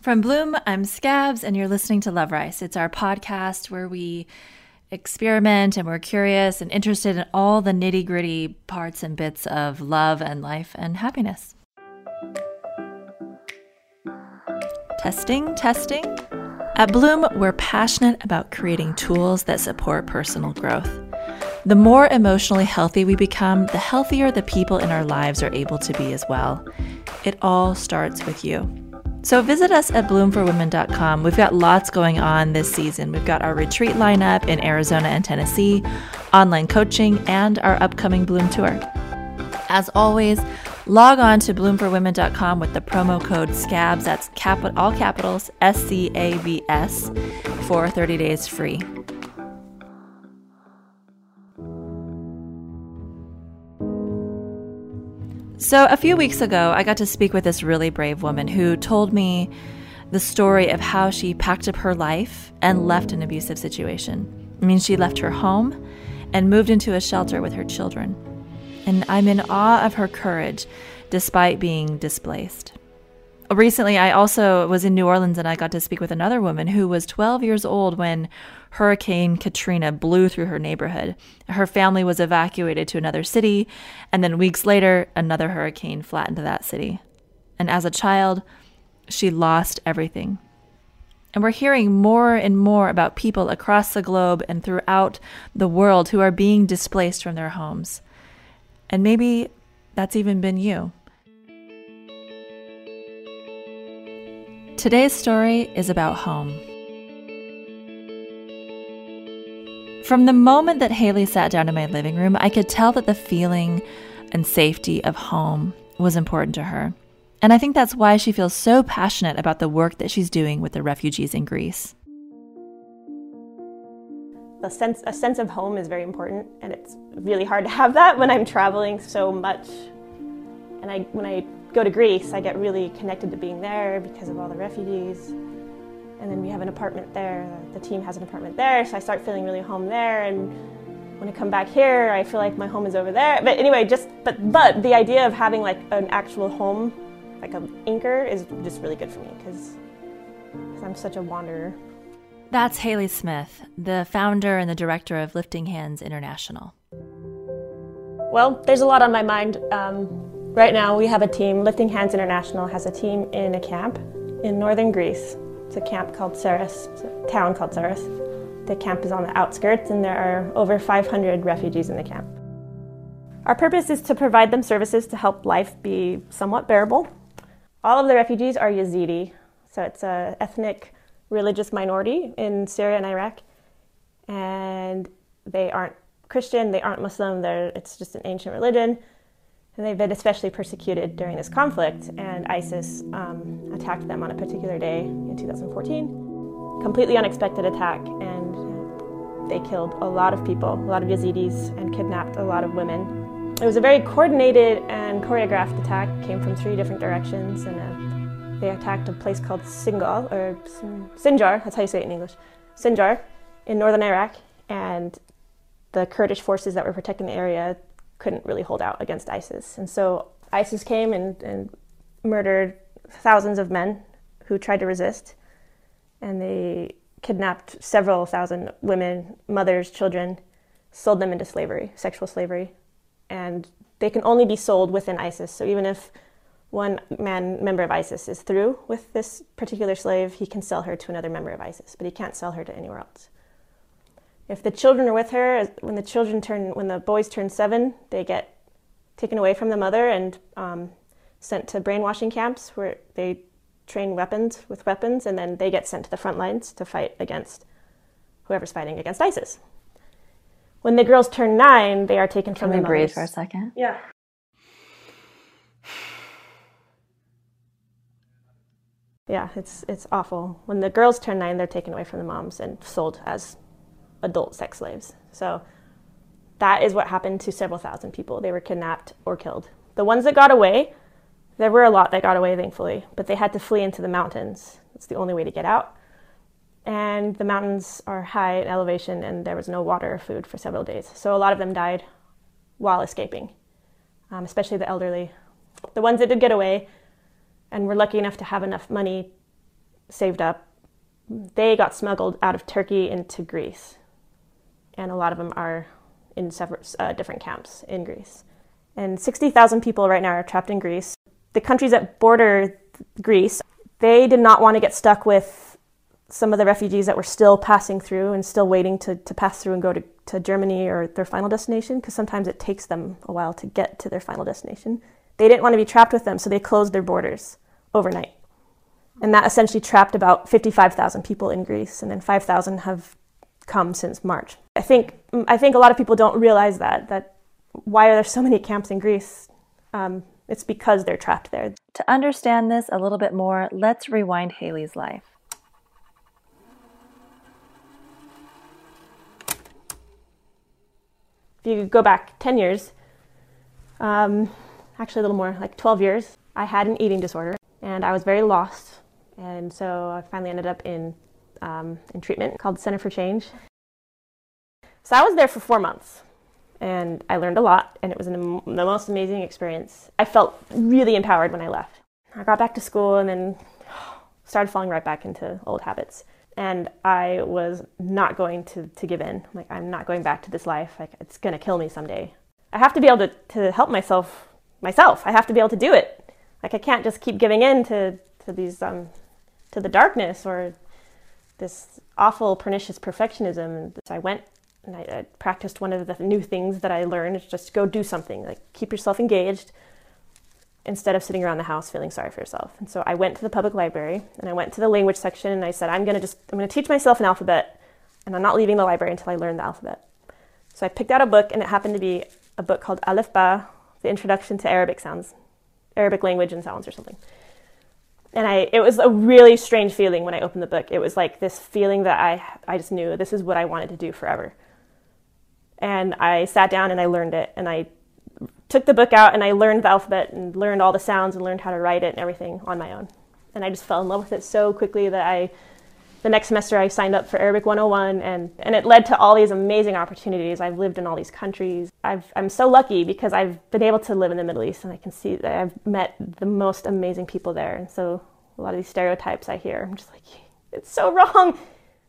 From Bloom, I'm Scabs, and you're listening to Love Rice. It's our podcast where we experiment and we're curious and interested in all the nitty gritty parts and bits of love and life and happiness. Testing, testing. At Bloom, we're passionate about creating tools that support personal growth. The more emotionally healthy we become, the healthier the people in our lives are able to be as well. It all starts with you. So visit us at bloomforwomen.com. We've got lots going on this season. We've got our retreat lineup in Arizona and Tennessee, online coaching, and our upcoming Bloom tour. As always, log on to bloomforwomen.com with the promo code SCABS, that's cap- all capitals S C A B S, for 30 days free. So, a few weeks ago, I got to speak with this really brave woman who told me the story of how she packed up her life and left an abusive situation. I mean, she left her home and moved into a shelter with her children. And I'm in awe of her courage despite being displaced. Recently, I also was in New Orleans and I got to speak with another woman who was 12 years old when Hurricane Katrina blew through her neighborhood. Her family was evacuated to another city, and then weeks later, another hurricane flattened that city. And as a child, she lost everything. And we're hearing more and more about people across the globe and throughout the world who are being displaced from their homes. And maybe that's even been you. Today's story is about home. From the moment that Haley sat down in my living room, I could tell that the feeling and safety of home was important to her. And I think that's why she feels so passionate about the work that she's doing with the refugees in Greece. The sense, a sense of home is very important, and it's really hard to have that when I'm traveling so much. And I, when I go to Greece, I get really connected to being there because of all the refugees. And then we have an apartment there. The team has an apartment there, so I start feeling really home there. And when I come back here, I feel like my home is over there. But anyway, just but but the idea of having like an actual home, like an anchor, is just really good for me because I'm such a wanderer. That's Haley Smith, the founder and the director of Lifting Hands International. Well, there's a lot on my mind. Um, Right now, we have a team. Lifting Hands International has a team in a camp in northern Greece. It's a camp called Saras, it's a town called Saras. The camp is on the outskirts, and there are over 500 refugees in the camp. Our purpose is to provide them services to help life be somewhat bearable. All of the refugees are Yazidi, so it's an ethnic religious minority in Syria and Iraq, and they aren't Christian, they aren't Muslim, it's just an ancient religion. And they've been especially persecuted during this conflict, and ISIS um, attacked them on a particular day in 2014. Completely unexpected attack, and they killed a lot of people, a lot of Yazidis, and kidnapped a lot of women. It was a very coordinated and choreographed attack, came from three different directions, and uh, they attacked a place called Shingal, or Sinjar, that's how you say it in English, Sinjar, in northern Iraq, and the Kurdish forces that were protecting the area couldn't really hold out against ISIS. And so ISIS came and, and murdered thousands of men who tried to resist. And they kidnapped several thousand women, mothers, children, sold them into slavery, sexual slavery. And they can only be sold within ISIS. So even if one man member of ISIS is through with this particular slave, he can sell her to another member of ISIS, but he can't sell her to anywhere else. If the children are with her, when the children turn, when the boys turn seven, they get taken away from the mother and um, sent to brainwashing camps where they train weapons with weapons, and then they get sent to the front lines to fight against whoever's fighting against ISIS. When the girls turn nine, they are taken Can from we the breathe mothers. for a second? Yeah. Yeah, it's it's awful. When the girls turn nine, they're taken away from the moms and sold as adult sex slaves. So that is what happened to several thousand people. They were kidnapped or killed. The ones that got away, there were a lot that got away, thankfully, but they had to flee into the mountains. That's the only way to get out. And the mountains are high in elevation, and there was no water or food for several days. So a lot of them died while escaping, um, especially the elderly. The ones that did get away and were lucky enough to have enough money saved up, they got smuggled out of Turkey into Greece. And a lot of them are in several uh, different camps in Greece. And 60,000 people right now are trapped in Greece. The countries that border Greece, they did not want to get stuck with some of the refugees that were still passing through and still waiting to, to pass through and go to, to Germany or their final destination, because sometimes it takes them a while to get to their final destination. They didn't want to be trapped with them, so they closed their borders overnight. And that essentially trapped about 55,000 people in Greece, and then 5,000 have come since March. I think, I think a lot of people don't realize that, that why are there so many camps in Greece? Um, it's because they're trapped there. To understand this a little bit more, let's rewind Haley's life. If you go back 10 years, um, actually a little more, like 12 years, I had an eating disorder and I was very lost. And so I finally ended up in, um, in treatment called Center for Change. So I was there for four months and I learned a lot and it was an, the most amazing experience. I felt really empowered when I left. I got back to school and then started falling right back into old habits. And I was not going to, to give in. Like, I'm not going back to this life. Like, it's going to kill me someday. I have to be able to, to help myself myself. I have to be able to do it. Like I can't just keep giving in to, to these um, to the darkness or this awful pernicious perfectionism. So I went and I, I practiced one of the new things that I learned just go do something. Like keep yourself engaged instead of sitting around the house feeling sorry for yourself. And so I went to the public library and I went to the language section and I said, I'm gonna just I'm gonna teach myself an alphabet and I'm not leaving the library until I learn the alphabet. So I picked out a book and it happened to be a book called Alif Baa the introduction to Arabic sounds, Arabic language and sounds or something. And I, it was a really strange feeling when I opened the book. It was like this feeling that I, I just knew this is what I wanted to do forever. And I sat down and I learned it. And I took the book out and I learned the alphabet and learned all the sounds and learned how to write it and everything on my own. And I just fell in love with it so quickly that I the next semester I signed up for Arabic 101 and, and it led to all these amazing opportunities. I've lived in all these countries. I've, I'm so lucky because I've been able to live in the Middle East and I can see that I've met the most amazing people there. And so a lot of these stereotypes I hear, I'm just like, it's so wrong.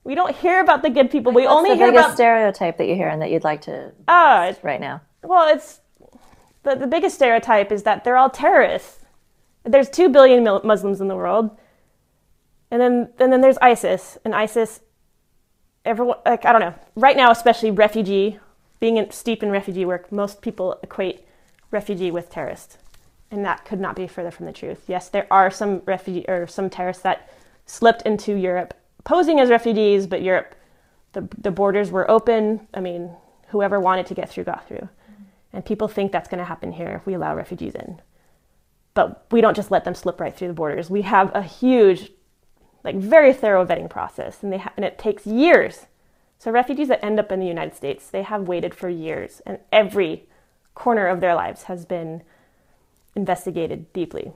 We don't hear about the good people. Like, we only the hear biggest about stereotype that you hear and that you'd like to uh, right now. Well, it's the, the biggest stereotype is that they're all terrorists. There's two billion Muslims in the world and then and then there's ISIS, and ISIS, everyone like I don't know. Right now, especially refugee, being in, steep in refugee work, most people equate refugee with terrorist, and that could not be further from the truth. Yes, there are some refugee or some terrorists that slipped into Europe posing as refugees, but Europe, the the borders were open. I mean, whoever wanted to get through got through, and people think that's going to happen here if we allow refugees in. But we don't just let them slip right through the borders. We have a huge like very thorough vetting process, and they ha- and it takes years. So refugees that end up in the United States, they have waited for years, and every corner of their lives has been investigated deeply.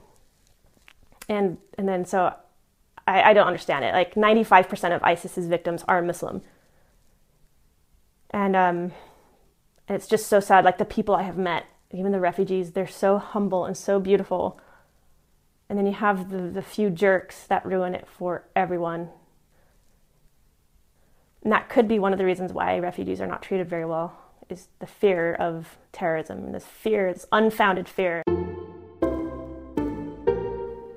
And and then so I, I don't understand it. Like 95% of ISIS's victims are Muslim. And um, it's just so sad. Like the people I have met, even the refugees, they're so humble and so beautiful. And then you have the, the few jerks that ruin it for everyone. And that could be one of the reasons why refugees are not treated very well, is the fear of terrorism, this fear, this unfounded fear.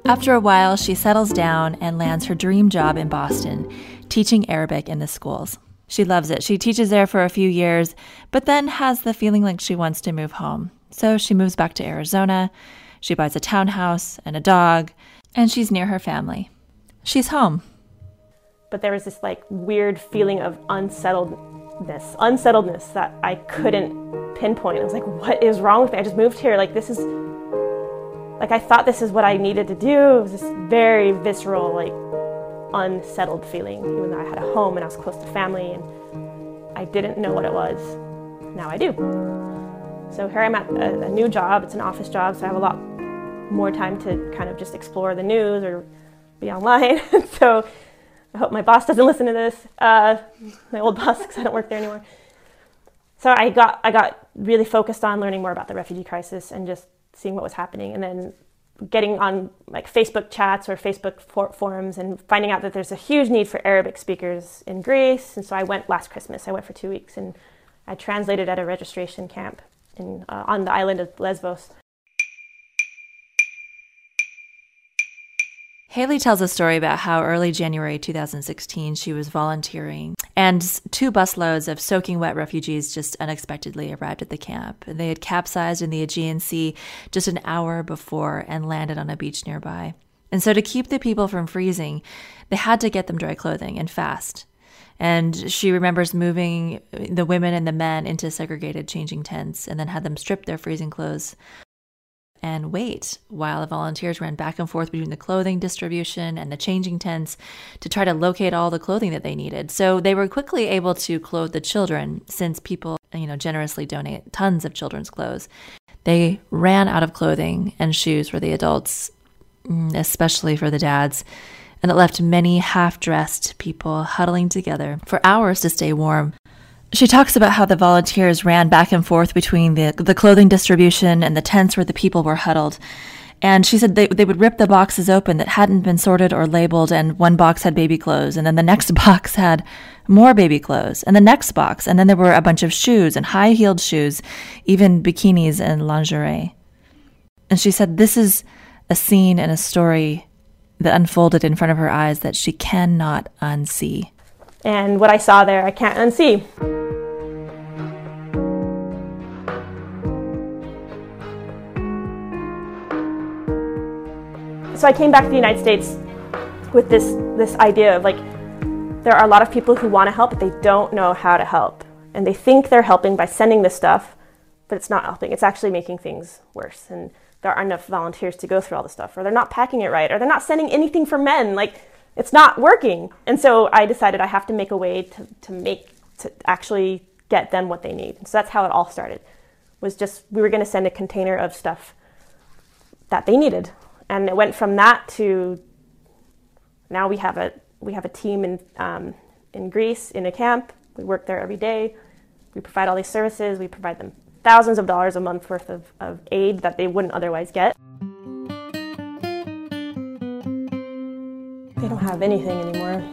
After a while, she settles down and lands her dream job in Boston, teaching Arabic in the schools. She loves it. She teaches there for a few years, but then has the feeling like she wants to move home. So she moves back to Arizona. She buys a townhouse and a dog, and she's near her family. She's home. But there was this like weird feeling of unsettledness, unsettledness that I couldn't pinpoint. I was like, what is wrong with me? I just moved here. Like, this is, like, I thought this is what I needed to do. It was this very visceral, like, unsettled feeling, even though I had a home and I was close to family and I didn't know what it was. Now I do. So here I'm at a, a, new job. It's an office job, so I have a lot more time to kind of just explore the news or be online. so I hope my boss doesn't listen to this, uh, my old boss, because I don't work there anymore. So I got I got really focused on learning more about the refugee crisis and just seeing what was happening. And then getting on like Facebook chats or Facebook for- forums and finding out that there's a huge need for Arabic speakers in Greece. And so I went last Christmas. I went for two weeks and I translated at a registration camp in, uh, on the island of Lesbos. Haley tells a story about how early January 2016 she was volunteering, and two busloads of soaking wet refugees just unexpectedly arrived at the camp. They had capsized in the Aegean Sea just an hour before and landed on a beach nearby. And so, to keep the people from freezing, they had to get them dry clothing and fast. And she remembers moving the women and the men into segregated changing tents and then had them strip their freezing clothes and wait while the volunteers ran back and forth between the clothing distribution and the changing tents to try to locate all the clothing that they needed. So they were quickly able to clothe the children since people, you know, generously donate tons of children's clothes. They ran out of clothing and shoes for the adults, mm, especially for the dads, and it left many half dressed people huddling together for hours to stay warm. She talks about how the volunteers ran back and forth between the, the clothing distribution and the tents where the people were huddled. And she said they, they would rip the boxes open that hadn't been sorted or labeled, and one box had baby clothes, and then the next box had more baby clothes, and the next box, and then there were a bunch of shoes and high heeled shoes, even bikinis and lingerie. And she said this is a scene and a story that unfolded in front of her eyes that she cannot unsee. And what I saw there, I can't unsee. So I came back to the United States with this, this idea of like, there are a lot of people who want to help, but they don't know how to help. And they think they're helping by sending this stuff, but it's not helping. It's actually making things worse. And there aren't enough volunteers to go through all the stuff, or they're not packing it right, or they're not sending anything for men. Like, it's not working. And so I decided I have to make a way to, to make, to actually get them what they need. So that's how it all started, was just, we were going to send a container of stuff that they needed. And it went from that to now we have a, we have a team in, um, in Greece in a camp. We work there every day. We provide all these services. We provide them thousands of dollars a month worth of, of aid that they wouldn't otherwise get. They don't have anything anymore.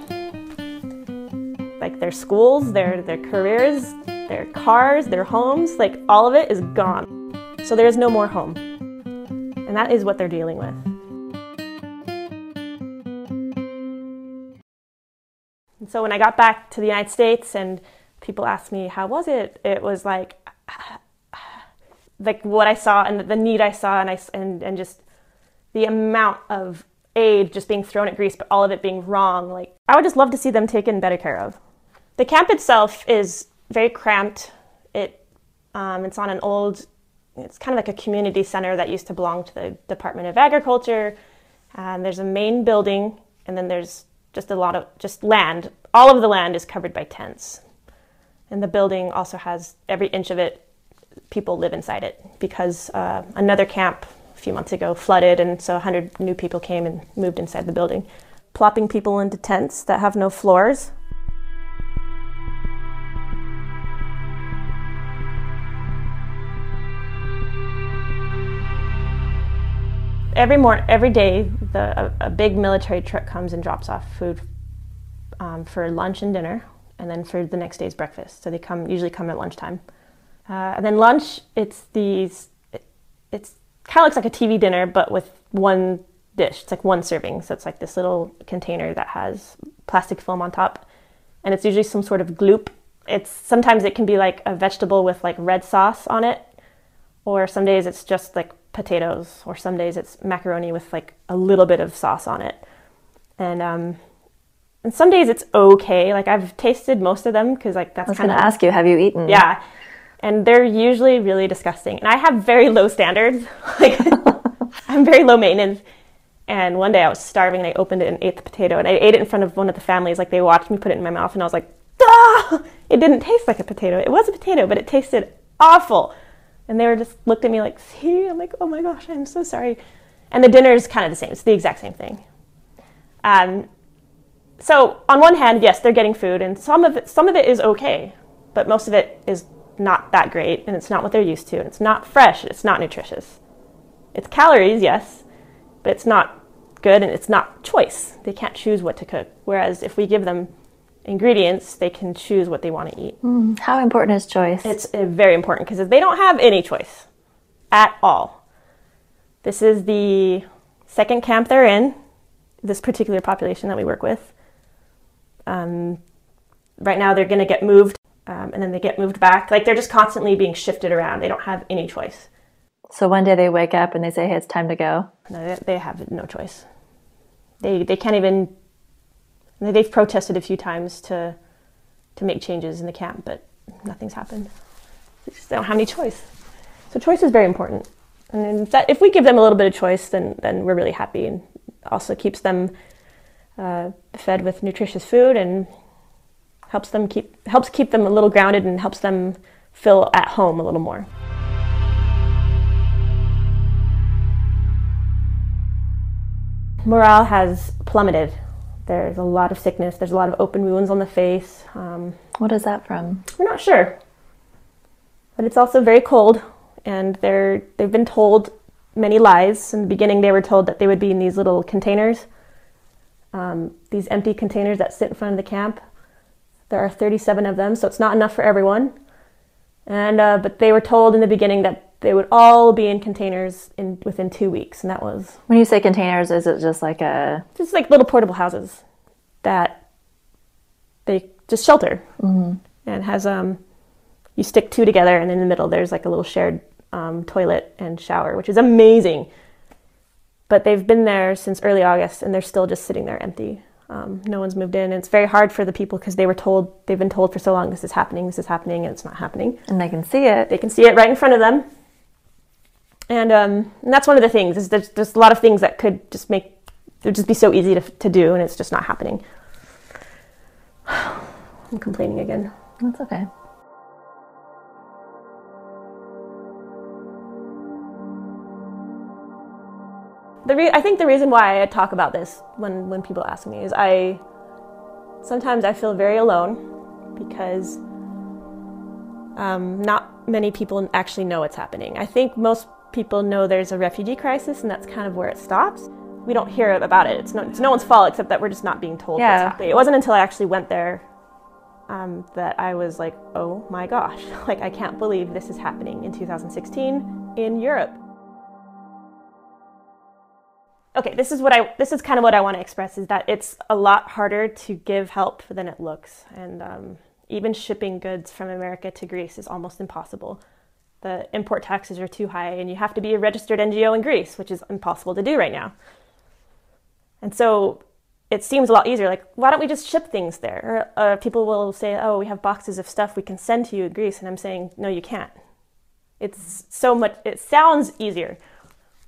Like their schools, their, their careers, their cars, their homes, like all of it is gone. So there is no more home. And that is what they're dealing with. And so when I got back to the United States and people asked me, how was it? It was like, like what I saw and the need I saw and I, and, and just the amount of aid just being thrown at Greece, but all of it being wrong. Like, I would just love to see them taken better care of. The camp itself is very cramped. It, um, it's on an old, it's kind of like a community center that used to belong to the Department of Agriculture. And there's a main building, and then there's just a lot of just land. All of the land is covered by tents. And the building also has every inch of it, people live inside it because uh, another camp a few months ago flooded, and so 100 new people came and moved inside the building, plopping people into tents that have no floors. Every morning, every day, the, a, a, big military truck comes and drops off food um, for lunch and dinner, and then for the next day's breakfast. So they come usually come at lunchtime, uh, and then lunch. It's these. It, it's kind of looks like a TV dinner, but with one dish. It's like one serving. So it's like this little container that has plastic film on top. And it's usually some sort of gloop. It's sometimes it can be like a vegetable with like red sauce on it. Or some days it's just like potatoes. Or some days it's macaroni with like a little bit of sauce on it. And um and some days it's okay. Like I've tasted most of them because like that's. I was going to ask you, have you eaten? Yeah, and they're usually really disgusting. And I have very low standards. like I'm very low maintenance. And one day I was starving and I opened it and ate the potato and I ate it in front of one of the families. Like they watched me put it in my mouth and I was like, ah! It didn't taste like a potato. It was a potato, but it tasted awful. And they were just looked at me like, see? I'm like, oh my gosh, I'm so sorry. And the dinner is kind of the same. It's the exact same thing. Um, so on one hand, yes, they're getting food, and some of it, some of it is okay, but most of it is not that great and it's not what they're used to and it's not fresh, and it's not nutritious. It's calories, yes, but it's not good and it's not choice. They can't choose what to cook. Whereas if we give them ingredients, they can choose what they want to eat. Mm, how important is choice? It's uh, very important because they don't have any choice at all. This is the second camp they're in, this particular population that we work with. Um, right now, they're going to get moved um, and then they get moved back. Like they're just constantly being shifted around. They don't have any choice. So one day they wake up and they say, hey, it's time to go. No, they have no choice. They, they can't even, they've protested a few times to, to make changes in the camp, but nothing's happened. They just don't have any choice. So choice is very important. And that, if we give them a little bit of choice, then, then we're really happy and also keeps them uh, fed with nutritious food and helps them keep helps keep them a little grounded and helps them feel at home a little more. Morale has plummeted. There's a lot of sickness. There's a lot of open wounds on the face. Um, what is that from? We're not sure, but it's also very cold, and they're they've been told many lies. In the beginning, they were told that they would be in these little containers, um, these empty containers that sit in front of the camp. There are 37 of them, so it's not enough for everyone. And uh, but they were told in the beginning that they would all be in containers in within two weeks, and that was. When you say containers, is it just like a? Just like little portable houses that they just shelter, mm-hmm. and has um, you stick two together, and in the middle there's like a little shared um, toilet and shower, which is amazing. But they've been there since early August, and they're still just sitting there empty. Um, no one's moved in. And it's very hard for the people because they were told, they've been told for so long, this is happening, this is happening, and it's not happening. And they can see it. They can see it right in front of them. And, um, and that's one of the things, is there's, there's a lot of things that could just make, it would just be so easy to, to do, and it's just not happening. I'm complaining again. That's okay. The re- I think the reason why I talk about this when, when people ask me is I sometimes I feel very alone because um, not many people actually know what's happening. I think most people know there's a refugee crisis and that's kind of where it stops. We don't hear about it. It's no, it's no one's fault except that we're just not being told yeah. what's happening. It wasn't until I actually went there um, that I was like, oh my gosh, like I can't believe this is happening in 2016 in Europe okay, this is what I this is kind of what I want to express is that it's a lot harder to give help than it looks, and um, even shipping goods from America to Greece is almost impossible. The import taxes are too high, and you have to be a registered NGO in Greece, which is impossible to do right now. And so it seems a lot easier. Like, why don't we just ship things there? Or, uh, people will say, "Oh, we have boxes of stuff we can send to you in Greece," and I'm saying, "No, you can't." It's so much. It sounds easier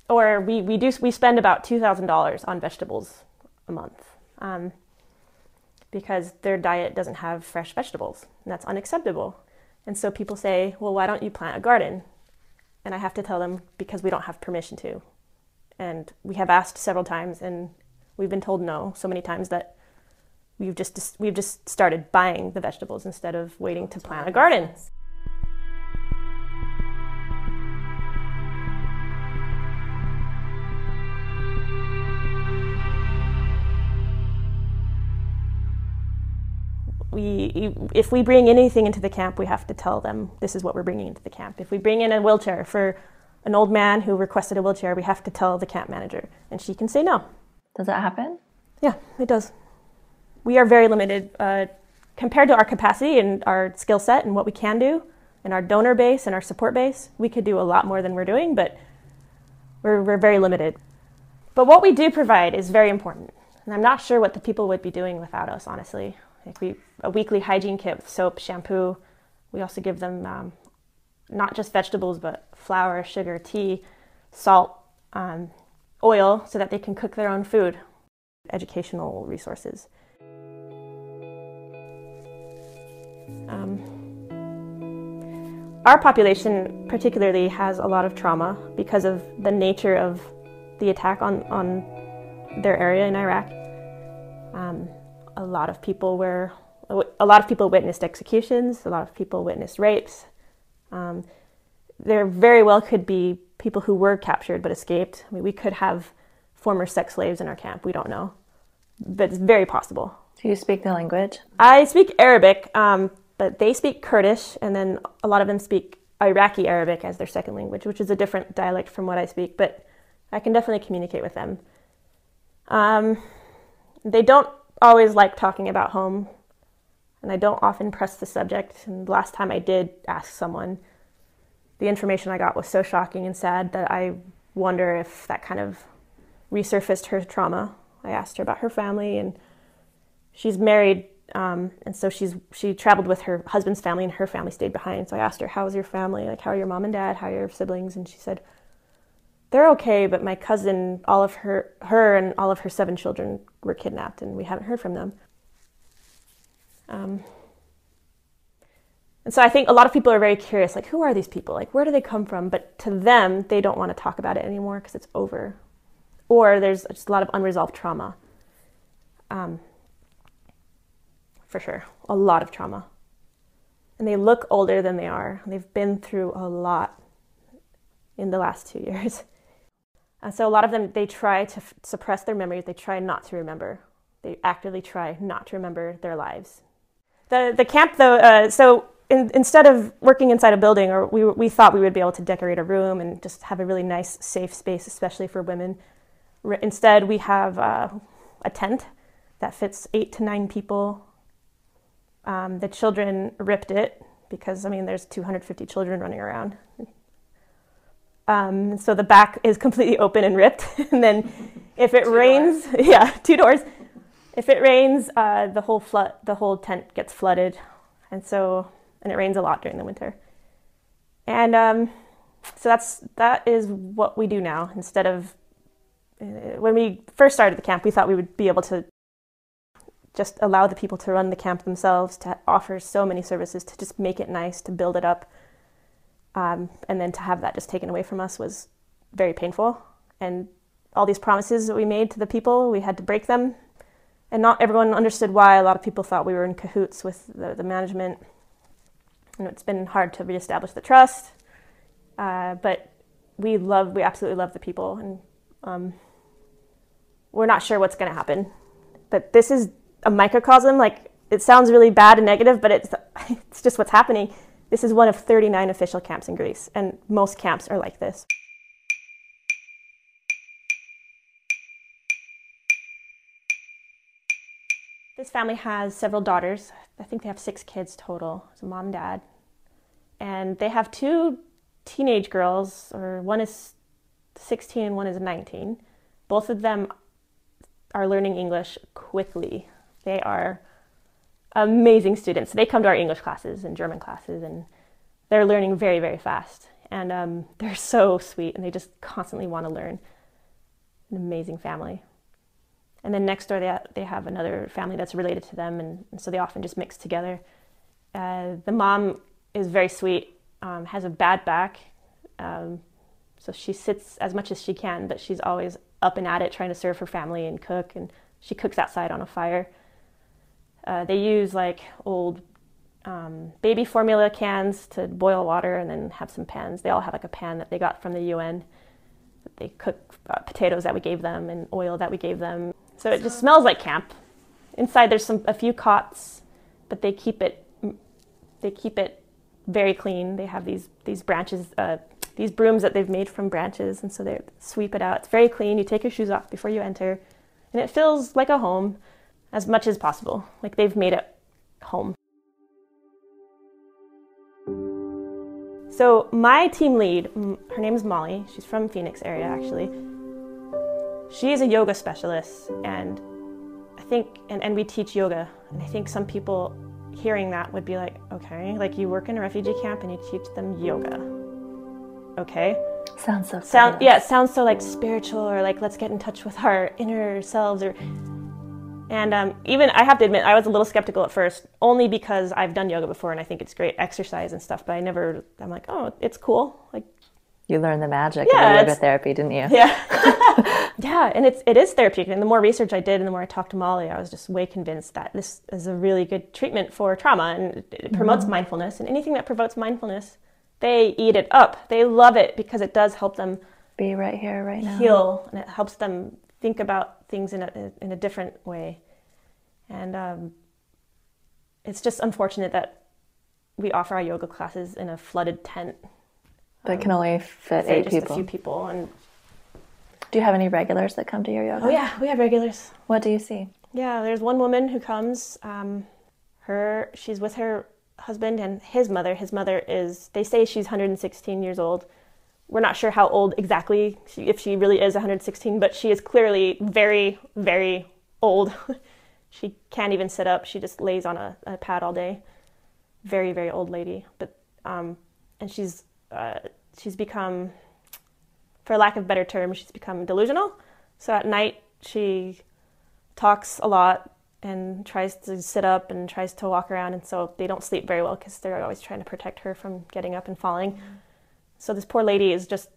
or we, we do we spend about two thousand dollars on vegetables a month um, because their diet doesn't have fresh vegetables, and that's unacceptable. And so people say, "Well, why don't you plant a garden?" And I have to tell them because we don't have permission to, and we have asked several times, and we've been told no so many times that we've just we've just started buying the vegetables instead of waiting to plant a garden. We if we bring anything into the camp, we have to tell them this is what we're bringing into the camp. If we bring in a wheelchair for an old man who requested a wheelchair, we have to tell the camp manager, and she can say no. Does that happen? Yeah, it does. We are very limited uh, compared to our capacity and our skill set and what we can do, and our donor base and our support base. We could do a lot more than we're doing, but we're, we're very limited. But what we do provide is very important, and I'm not sure what the people would be doing without us, honestly. Like we a weekly hygiene kit with soap, shampoo. We also give them um, not just vegetables, but flour, sugar, tea, salt, um, oil, so that they can cook their own food. Educational resources. Um, our population particularly has a lot of trauma because of the nature of the attack on, on their area in Iraq. Um, a lot of people were a lot of people witnessed executions a lot of people witnessed rapes um, there very well could be people who were captured but escaped I mean, we could have former sex slaves in our camp. We don't know, but it's very possible. Do you speak the language? I speak Arabic, um, but they speak Kurdish, and then a lot of them speak Iraqi Arabic as their second language, which is a different dialect from what I speak, but I can definitely communicate with them. Um, they don't always like talking about home, and I don't often press the subject. And last time I did ask someone, the information I got was so shocking and sad that I wonder if that kind of resurfaced her trauma. I asked her about her family, and she's married um, and so she's she traveled with her husband's family, and her family stayed behind. So I asked her, "How's your family? Like, how are your mom and dad? How are your siblings?" And she said, "They're okay, but my cousin, all of her, her and all of her seven children were kidnapped, and we haven't heard from them." Um, and so I think a lot of people are very curious, like, who are these people? Like, where do they come from? But to them, they don't want to talk about it anymore because it's over, or there's just a lot of unresolved trauma. Um, for sure. A lot of trauma. And they look older than they are. They've been through a lot in the last two years. And so a lot of them, they try to f- suppress their memories. They try not to remember. They actively try not to remember their lives. The, the camp, though, uh, so in, instead of working inside a building, or we, we thought we would be able to decorate a room and just have a really nice, safe space, especially for women. Instead, we have uh, a tent that fits eight to nine people um, the children ripped it because, I mean, there's 250 children running around. Um, so the back is completely open and ripped. and then if it two rains, doors. yeah, two doors. If it rains, uh, the whole flood, the whole tent gets flooded, and so and it rains a lot during the winter. And um, so that's that is what we do now. Instead of uh, when we first started the camp, we thought we would be able to just allow the people to run the camp themselves, to offer so many services, to just make it nice, to build it up. Um, and then to have that just taken away from us was very painful. And all these promises that we made to the people, we had to break them. And not everyone understood why. A lot of people thought we were in cahoots with the, the management. And it's been hard to reestablish the trust. Uh, but we love, we absolutely love the people. And um, we're not sure what's going to happen. But this is a microcosm. Like it sounds really bad and negative, but it's it's just what's happening. This is one of 39 official camps in Greece, and most camps are like this. This family has several daughters. I think they have six kids total. A mom dad. And they have two teenage girls, or one is 16 and one is 19. Both of them are learning English quickly. They are amazing students. They come to our English classes and German classes, and they're learning very, very fast. And um, they're so sweet, and they just constantly want to learn. An amazing family. And then next door, they, they have another family that's related to them, and, and so they often just mix together. Uh, the mom is very sweet, um, has a bad back, um, so she sits as much as she can, but she's always up and at it trying to serve her family and cook, and she cooks outside on a fire. Uh, they use like old um, baby formula cans to boil water and then have some pans. They all have like a pan that they got from the UN. They cook uh, potatoes that we gave them and oil that we gave them. So it just smells like camp. Inside there's some a few cots, but they keep it they keep it very clean. They have these these branches, uh, these brooms that they've made from branches, and so they sweep it out. It's very clean. You take your shoes off before you enter, and it feels like a home as much as possible. Like they've made it home. So my team lead, her name is Molly. She's from Phoenix area actually. She is a yoga specialist and I think and, and we teach yoga. And I think some people hearing that would be like, okay, like you work in a refugee camp and you teach them yoga. Okay. Sounds so sound yeah, it sounds so like spiritual or like let's get in touch with our inner selves or and um, even I have to admit, I was a little skeptical at first, only because I've done yoga before and I think it's great exercise and stuff. But I never, I'm like, oh, it's cool. Like, you learned the magic yeah, of yoga therapy, didn't you? Yeah, yeah, and it's it is therapeutic. And the more research I did, and the more I talked to Molly, I was just way convinced that this is a really good treatment for trauma, and it promotes mm-hmm. mindfulness. And anything that promotes mindfulness, they eat it up. They love it because it does help them be right here, right now, heal, and it helps them think about things in a, in a different way. And um, it's just unfortunate that we offer our yoga classes in a flooded tent. That can only fit eight just people. a few people. And Do you have any regulars that come to your yoga? oh yeah, we have regulars. What do you see? Yeah, there's one woman who comes. Um, her, she's with her husband and his mother. His mother is. They say she's 116 years old. We're not sure how old exactly, she, if she really is 116, but she is clearly very, very old. she can't even sit up. She just lays on a, a pad all day. Very, very old lady. But um, and she's uh, she's become, for lack of better term, she's become delusional. So at night she talks a lot and tries to sit up and tries to walk around and so they don't sleep very well because they're always trying to protect her from getting up and falling so this poor lady is just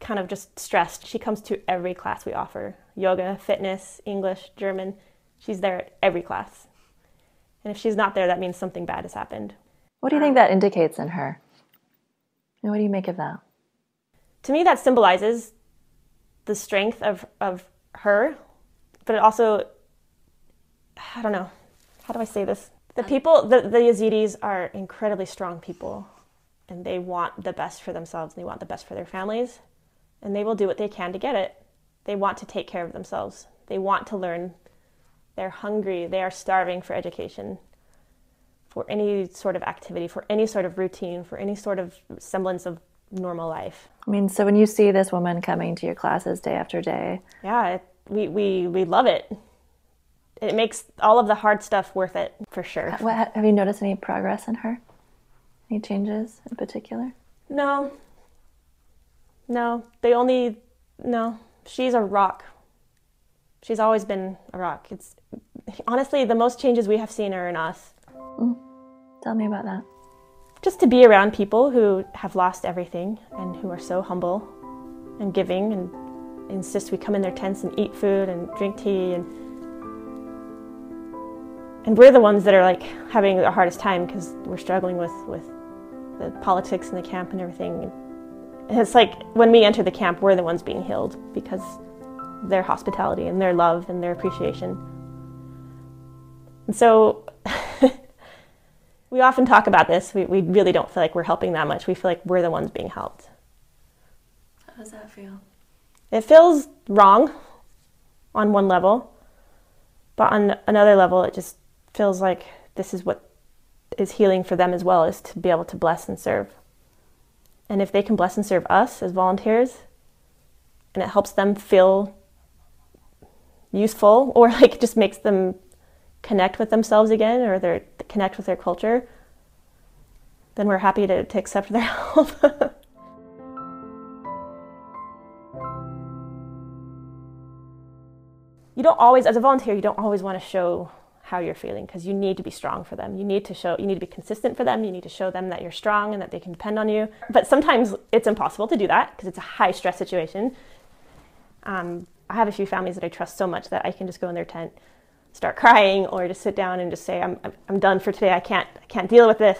kind of just stressed. She comes to every class we offer. Yoga fitness english german. She's there at every class. And if she's not there that means something bad has happened. What do you think that indicates in her? And what do you make of that? to me that symbolizes the strength of, of her but it also i don't know. How do i say this? The um, people the, the yazidis are incredibly strong people and they want the best for themselves and they want the best for their families and they will do what they can to get it they want to take care of themselves they want to learn they're hungry they are starving for education for any sort of activity for any sort of routine for any sort of semblance of normal life I mean, so when you see this woman coming to your classes day after day, yeah, it, we, we, we love it. It makes all of the hard stuff worth it for sure. what, have you noticed any progress in her? Any changes in particular? No, no, they only, no, she's a rock. She's always been a rock. It's honestly the most changes we have seen are in us. Mm. Tell me about that. Just to be around people who have lost everything and who are so humble and giving and insist we come in their tents and eat food and drink tea and and we're the ones that are like having the hardest time because we're struggling with with the politics in the camp and everything and it's like when we enter the camp we're the ones being healed because their hospitality and their love and their appreciation. And so we often talk about this. We, we really don't feel like we're helping that much. We feel like we're the ones being helped. How does that feel? it feels wrong on one level, but on another level, it just feels like this is what is healing for them as well is to be able to bless and serve. And if they can bless and serve us as volunteers, and it helps them feel useful or like just makes them connect with themselves again or their connect with their culture, then we're happy to, to accept their help. you don't always as a volunteer you don't always want to show how you're feeling because you need to be strong for them. You need to show you need to be consistent for them. You need to show them that you're strong and that they can depend on you. But sometimes it's impossible to do that because it's a high stress situation. Um, i have a few families that i trust so much that i can just go in their tent start crying or just sit down and just say i'm, I'm- I'm done for today. I can't i can't deal with this.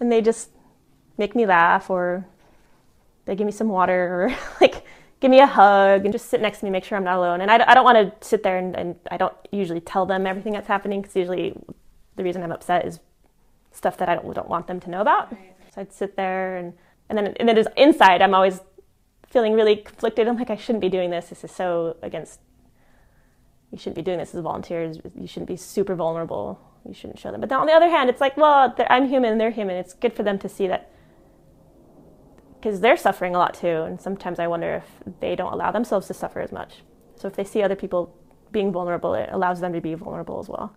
And they just make me laugh or they give me some water or like give me a hug and just sit next to me, make sure I'm not alone. And I, I don't want to sit there and, and I don't usually tell them everything that's happening because usually the reason I'm upset is stuff that I don't, don't want them to know about. So I'd sit there and, and then and then inside I'm always feeling really conflicted. I'm like, I shouldn't be doing this. This is so against, you shouldn't be doing this as volunteers. You shouldn't be super vulnerable. You shouldn't show them. But then on the other hand, it's like, well, I'm human, they're human. It's good for them to see that because they're suffering a lot too. And sometimes I wonder if they don't allow themselves to suffer as much. So if they see other people being vulnerable, it allows them to be vulnerable as well.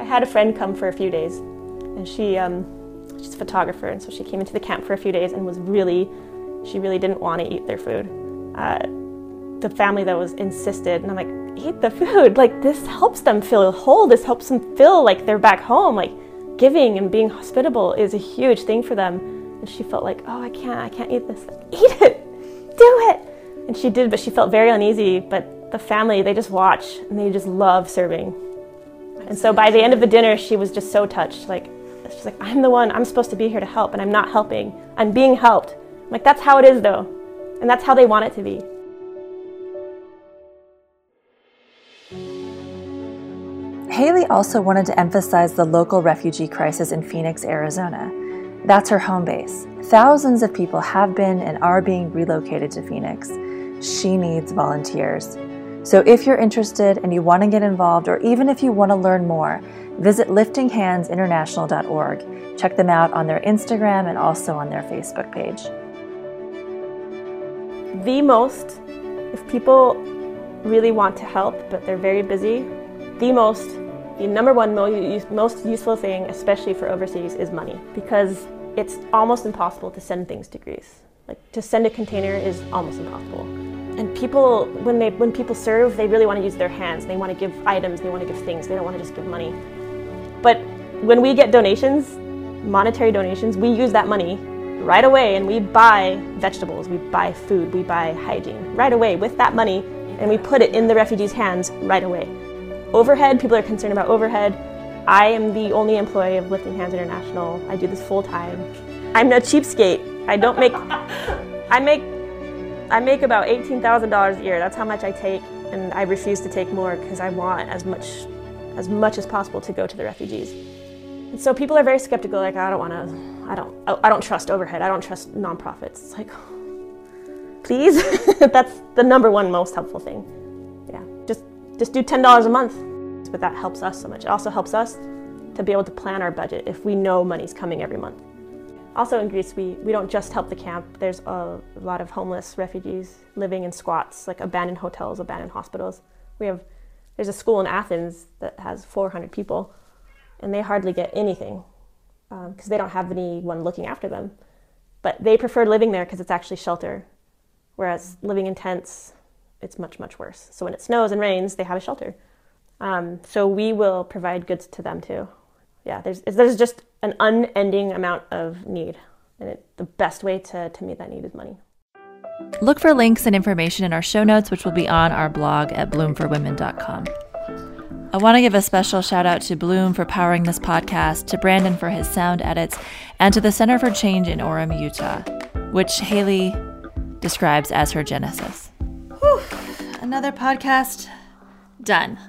I had a friend come for a few days, and she um, she's a photographer, and so she came into the camp for a few days and was really, she really didn't want to eat their food. Uh, the family that was insisted, and I'm like, eat the food. Like this helps them feel whole. This helps them feel like they're back home. Like giving and being hospitable is a huge thing for them. And she felt like, oh, I can't, I can't eat this. Eat it, do it. And she did, but she felt very uneasy. But the family, they just watch and they just love serving. And so by the end of the dinner, she was just so touched. Like, she's like, I'm the one, I'm supposed to be here to help, and I'm not helping. I'm being helped. I'm like, that's how it is, though. And that's how they want it to be. Haley also wanted to emphasize the local refugee crisis in Phoenix, Arizona. That's her home base. Thousands of people have been and are being relocated to Phoenix. She needs volunteers. So if you're interested and you want to get involved, or even if you want to learn more, visit liftinghandsinternational.org. Check them out on their Instagram and also on their Facebook page. The most, if people really want to help but they're very busy, the most, the number one most useful thing, especially for overseas, is money because it's almost impossible to send things to Greece. Like to send a container is almost impossible. And people, when they when people serve, they really want to use their hands. They want to give items. They want to give things. They don't want to just give money. But when we get donations, monetary donations, we use that money right away and we buy vegetables, we buy food, we buy hygiene right away with that money and we put it in the refugees' hands right away. Overhead, people are concerned about overhead. I am the only employee of Lifting Hands International. I do this full time. I'm no cheapskate. I don't make I make I make about $18,000 a year. That's how much I take, and I refuse to take more because I want as much, as much as possible to go to the refugees. And so people are very skeptical. Like, I don't want to, I don't, oh, I don't trust overhead. I don't trust nonprofits. It's like, please, that's the number one most helpful thing. Just, do ten dollars a month. But that helps us so much. It also helps us to be able to plan our budget if we know money's coming every month. Also in Greece, we, we don't just help the camp. There's a, a lot of homeless refugees living in squats, like abandoned hotels, abandoned hospitals. We have, there's a school in Athens that has 400 people, and they hardly get anything because um, they don't have anyone looking after them. But they prefer living there because it's actually shelter, whereas living in tents, it's much, much worse. So when it snows and rains, they have a shelter. Um, so we will provide goods to them too yeah, there's there's just an unending amount of need, and it, the best way to to meet that need is money. Look for links and information in our show notes, which will be on our blog at bloomforwomen.com. I want to give a special shout out to Bloom for powering this podcast, to Brandon for his sound edits, and to the Center for Change in Orem, Utah, which Haley describes as her genesis. Another podcast done.